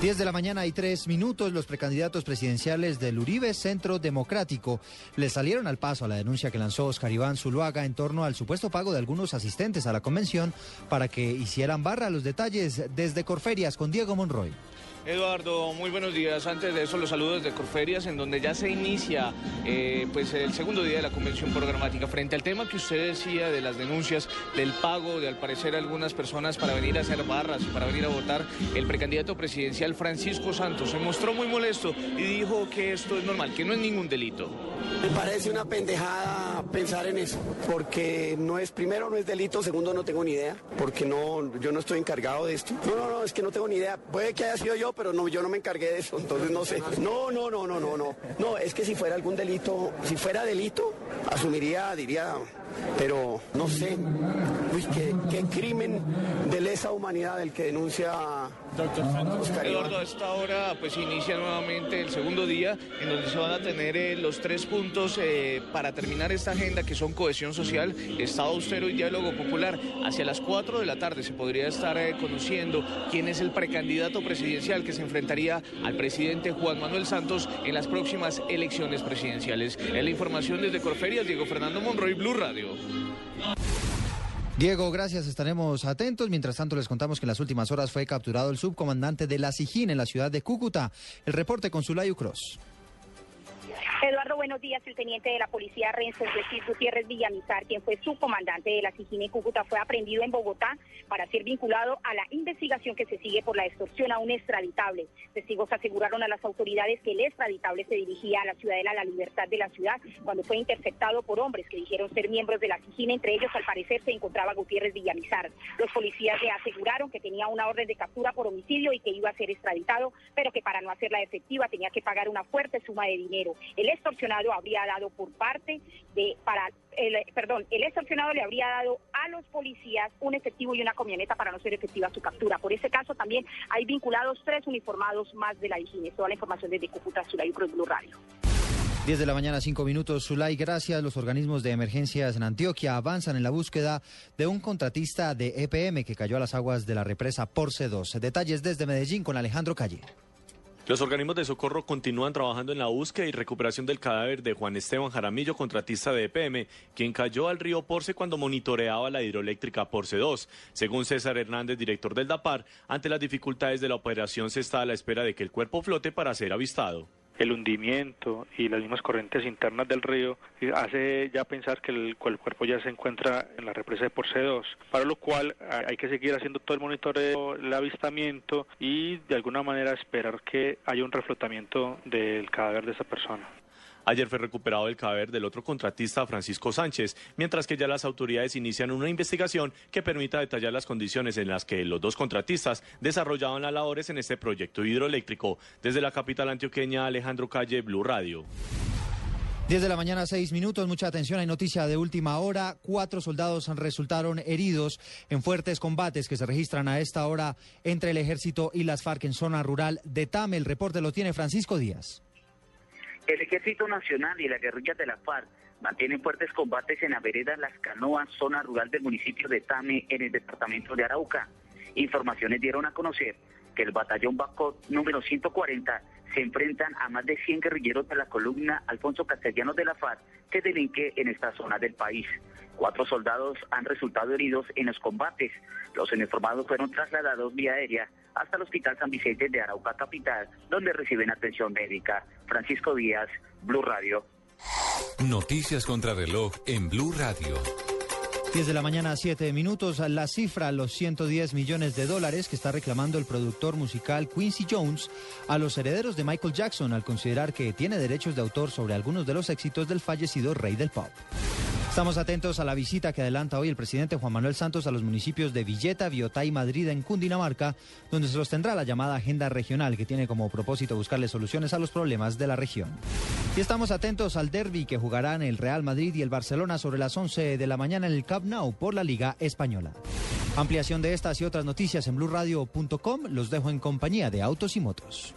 10 de la mañana y 3 minutos, los precandidatos presidenciales del Uribe Centro Democrático le salieron al paso a la denuncia que lanzó Oscar Iván Zuluaga en torno al supuesto pago de algunos asistentes a la convención para que hicieran barra los detalles desde Corferias con Diego Monroy. Eduardo, muy buenos días. Antes de eso, los saludos de Corferias, en donde ya se inicia eh, pues el segundo día de la convención programática. Frente al tema que usted decía de las denuncias del pago de, al parecer, algunas personas para venir a hacer barras, para venir a votar, el precandidato presidencial Francisco Santos se mostró muy molesto y dijo que esto es normal, que no es ningún delito. Me parece una pendejada pensar en eso, porque no es, primero no es delito, segundo no tengo ni idea, porque no, yo no estoy encargado de esto. No, no, no, es que no tengo ni idea. Puede que haya sido yo, pero no, yo no me encargué de eso, entonces no sé. No, no, no, no, no, no. No, es que si fuera algún delito, si fuera delito, asumiría, diría, pero no sé. Uy, qué, qué crimen de lesa humanidad el que denuncia Iván. Eduardo, a esta hora pues inicia nuevamente el segundo día en donde se van a tener eh, los tres puntos eh, para terminar esta agenda que son cohesión social, Estado austero y diálogo popular. Hacia las 4 de la tarde se podría estar eh, conociendo quién es el precandidato presidencial que se enfrentaría al presidente Juan Manuel Santos en las próximas elecciones presidenciales. En la información desde Corferias, Diego Fernando Monroy, Blue Radio. Diego, gracias, estaremos atentos. Mientras tanto, les contamos que en las últimas horas fue capturado el subcomandante de la SIJIN en la ciudad de Cúcuta. El reporte con Sulayu Cross. Eduardo, buenos días. El teniente de la policía Renzo Jesús Gutiérrez Villamizar, quien fue subcomandante de la SIGIN en Cúcuta, fue aprendido en Bogotá para ser vinculado a la investigación que se sigue por la extorsión a un extraditable. Testigos aseguraron a las autoridades que el extraditable se dirigía a la ciudadela La Libertad de la ciudad cuando fue interceptado por hombres que dijeron ser miembros de la SIGIN. Entre ellos, al parecer, se encontraba Gutiérrez Villamizar. Los policías le aseguraron que tenía una orden de captura por homicidio y que iba a ser extraditado, pero que para no hacerla efectiva tenía que pagar una fuerte suma de dinero. Extorsionado habría dado por parte de para el, perdón, el extorsionado le habría dado a los policías un efectivo y una camioneta para no ser efectiva su captura. Por ese caso también hay vinculados tres uniformados más de la higiene. Toda la información desde Cúcuta, Sulayo Cruz Blue Radio. 10 de la mañana, 5 minutos. Zulay, gracias. Los organismos de emergencias en Antioquia avanzan en la búsqueda de un contratista de EPM que cayó a las aguas de la represa Porce 2. Detalles desde Medellín con Alejandro Calle. Los organismos de socorro continúan trabajando en la búsqueda y recuperación del cadáver de Juan Esteban Jaramillo, contratista de EPM, quien cayó al río Porce cuando monitoreaba la hidroeléctrica Porce 2. Según César Hernández, director del DAPAR, ante las dificultades de la operación se está a la espera de que el cuerpo flote para ser avistado el hundimiento y las mismas corrientes internas del río hace ya pensar que el, cuerpo ya se encuentra en la represa de Porce 2, para lo cual hay que seguir haciendo todo el monitoreo, el avistamiento y de alguna manera esperar que haya un reflotamiento del cadáver de esa persona. Ayer fue recuperado el cadáver del otro contratista, Francisco Sánchez, mientras que ya las autoridades inician una investigación que permita detallar las condiciones en las que los dos contratistas desarrollaban las labores en este proyecto hidroeléctrico. Desde la capital antioqueña, Alejandro Calle, Blue Radio. 10 de la mañana, 6 minutos. Mucha atención. Hay noticia de última hora. Cuatro soldados resultaron heridos en fuertes combates que se registran a esta hora entre el ejército y las FARC en zona rural de Tame. El reporte lo tiene Francisco Díaz. El Ejército Nacional y la guerrilla de la FARC mantienen fuertes combates en la vereda Las Canoas, zona rural del municipio de Tame, en el departamento de Arauca. Informaciones dieron a conocer que el batallón Bacot número 140 se enfrentan a más de 100 guerrilleros de la columna Alfonso Castellanos de la FARC que delinque en esta zona del país. Cuatro soldados han resultado heridos en los combates. Los uniformados fueron trasladados vía aérea hasta el Hospital San Vicente de Arauca Capital, donde reciben atención médica. Francisco Díaz, Blue Radio. Noticias contra reloj en Blue Radio. 10 de la mañana, 7 minutos. La cifra, los 110 millones de dólares que está reclamando el productor musical Quincy Jones a los herederos de Michael Jackson al considerar que tiene derechos de autor sobre algunos de los éxitos del fallecido rey del pop. Estamos atentos a la visita que adelanta hoy el presidente Juan Manuel Santos a los municipios de Villeta, Biotá y Madrid en Cundinamarca, donde se sostendrá la llamada agenda regional que tiene como propósito buscarle soluciones a los problemas de la región. Y estamos atentos al derby que jugarán el Real Madrid y el Barcelona sobre las 11 de la mañana en el Camp Nou por la Liga Española. Ampliación de estas y otras noticias en blurradio.com. Los dejo en compañía de Autos y Motos.